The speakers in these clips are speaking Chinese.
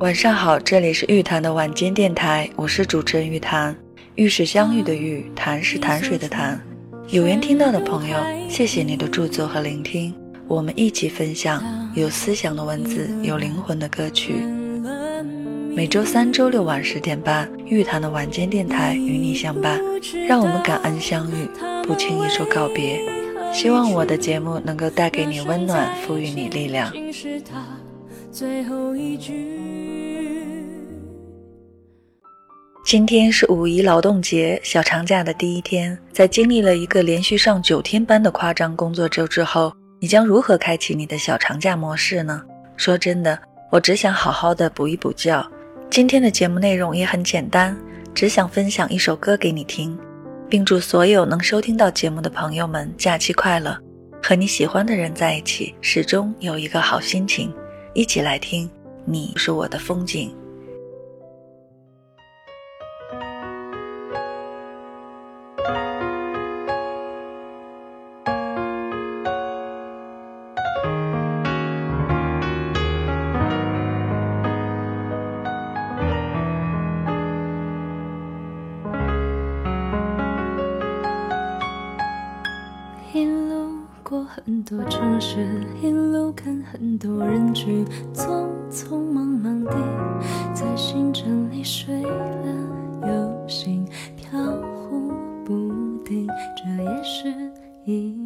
晚上好，这里是玉潭的晚间电台，我是主持人玉潭。玉是相遇的玉，潭是潭水的潭。有缘听到的朋友，谢谢你的驻足和聆听，我们一起分享有思想的文字，有灵魂的歌曲。每周三、周六晚十点半，玉潭的晚间电台与你相伴，让我们感恩相遇，不轻易说告别。希望我的节目能够带给你温暖，赋予你力量。最后一句今天是五一劳动节小长假的第一天，在经历了一个连续上九天班的夸张工作周之后，你将如何开启你的小长假模式呢？说真的，我只想好好的补一补觉。今天的节目内容也很简单，只想分享一首歌给你听，并祝所有能收听到节目的朋友们假期快乐，和你喜欢的人在一起，始终有一个好心情。一起来听，你是我的风景。很多城市，一路看很多人群，匆匆忙忙地在行程里睡了又醒，飘忽不定，这也是一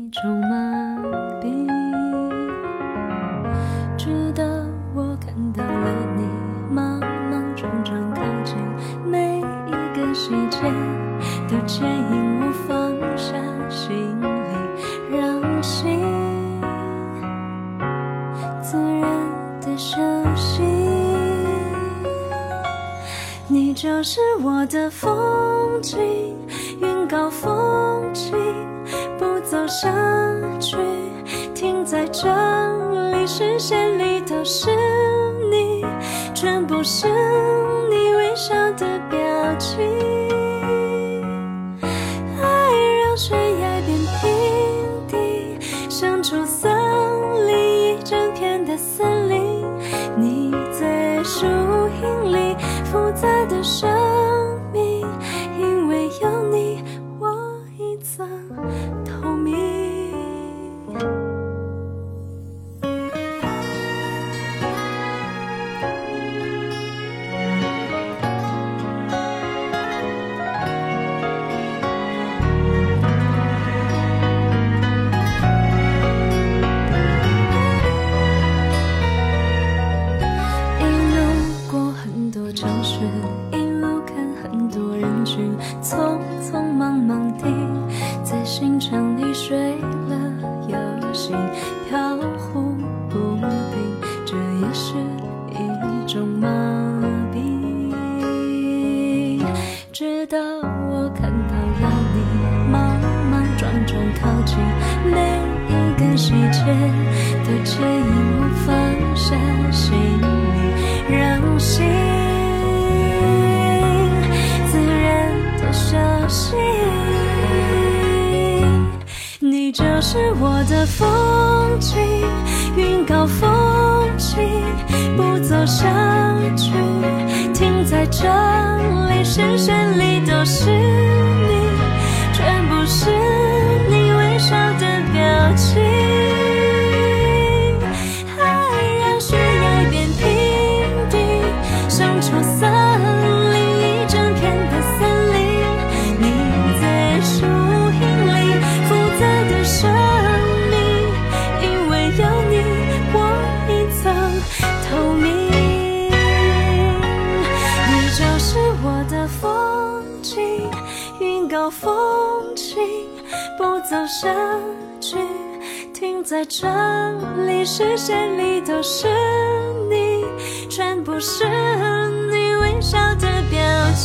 就是我的风景，云高风轻，不走下去，停在这里，视线里都是你，全部是你微笑的表情。爱让悬崖变平地，生出森匆匆忙忙地在行程里睡了又醒，飘忽不定，这也是一种麻痹。直到我看到了你，莽莽撞撞靠近，每一个细节都惬意。是我的风景，云高风轻，不走下去，停在这里，视线里都是你，全部是走下去，停在这里，视线里都是你，全部是你微笑的表情。